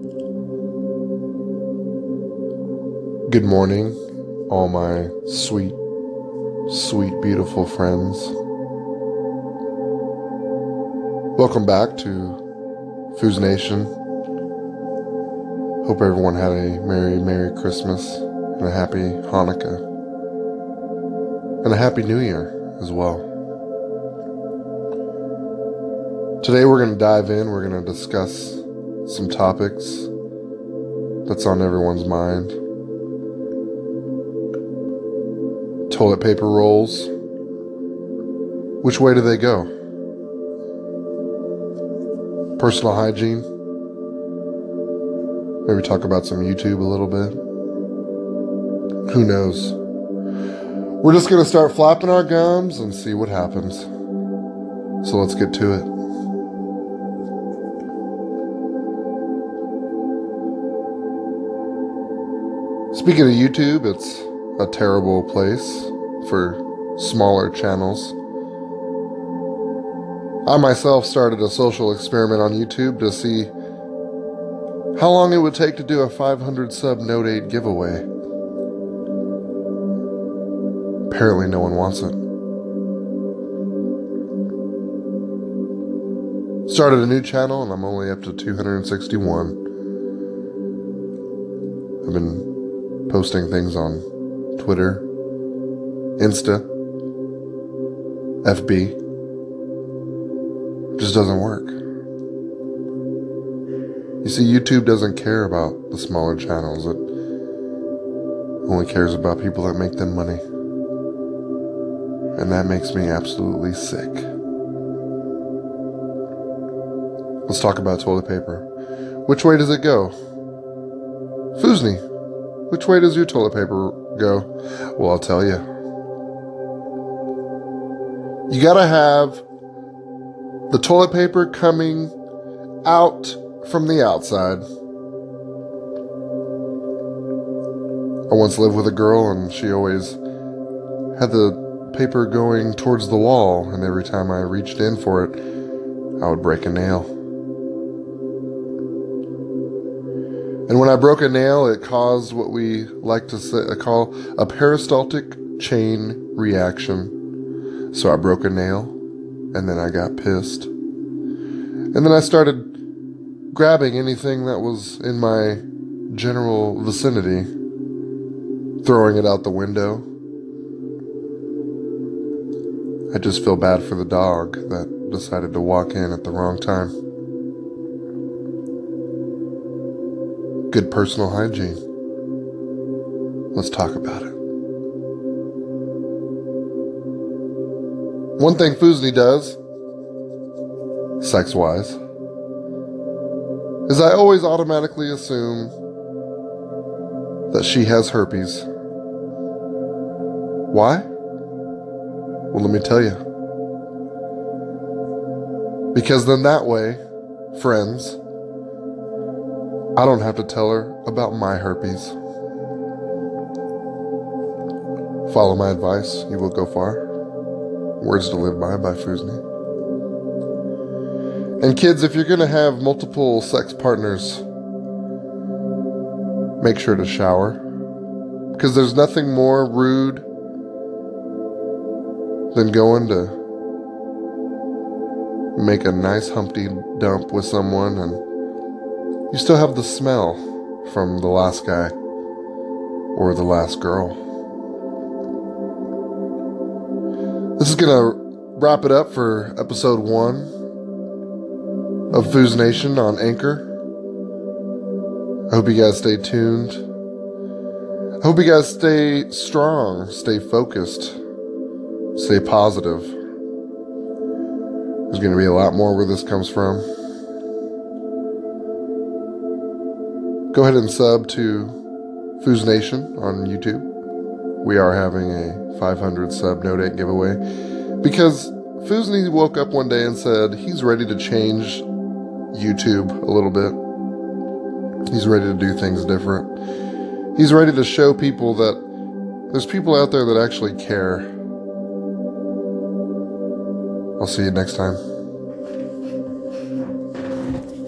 Good morning, all my sweet, sweet, beautiful friends. Welcome back to Foos Nation. Hope everyone had a Merry, Merry Christmas and a Happy Hanukkah and a Happy New Year as well. Today we're going to dive in, we're going to discuss some topics that's on everyone's mind. toilet paper rolls. Which way do they go? Personal hygiene. Maybe talk about some YouTube a little bit. Who knows? We're just going to start flapping our gums and see what happens. So let's get to it. Speaking of YouTube, it's a terrible place for smaller channels. I myself started a social experiment on YouTube to see how long it would take to do a 500 sub Note 8 giveaway. Apparently, no one wants it. Started a new channel and I'm only up to 261. I've been posting things on Twitter, Insta, FB. Just doesn't work. You see, YouTube doesn't care about the smaller channels. It only cares about people that make them money. And that makes me absolutely sick. Let's talk about toilet paper. Which way does it go? Foosney, which way does your toilet paper go? Well, I'll tell you. You gotta have the toilet paper coming out from the outside. I once lived with a girl and she always had the paper going towards the wall, and every time I reached in for it, I would break a nail. And when I broke a nail, it caused what we like to say, uh, call a peristaltic chain reaction. So I broke a nail, and then I got pissed. And then I started grabbing anything that was in my general vicinity, throwing it out the window. I just feel bad for the dog that decided to walk in at the wrong time. Good personal hygiene. Let's talk about it. One thing Foosney does, sex wise, is I always automatically assume that she has herpes. Why? Well, let me tell you. Because then that way, friends, I don't have to tell her about my herpes. Follow my advice, you will go far. Words to live by by Foosney. And kids, if you're going to have multiple sex partners, make sure to shower. Because there's nothing more rude than going to make a nice Humpty dump with someone and you still have the smell from the last guy or the last girl. This is going to wrap it up for episode one of Foos Nation on Anchor. I hope you guys stay tuned. I hope you guys stay strong, stay focused, stay positive. There's going to be a lot more where this comes from. Go ahead and sub to Foos Nation on YouTube. We are having a 500 sub Note 8 giveaway because Foosney woke up one day and said he's ready to change YouTube a little bit. He's ready to do things different. He's ready to show people that there's people out there that actually care. I'll see you next time.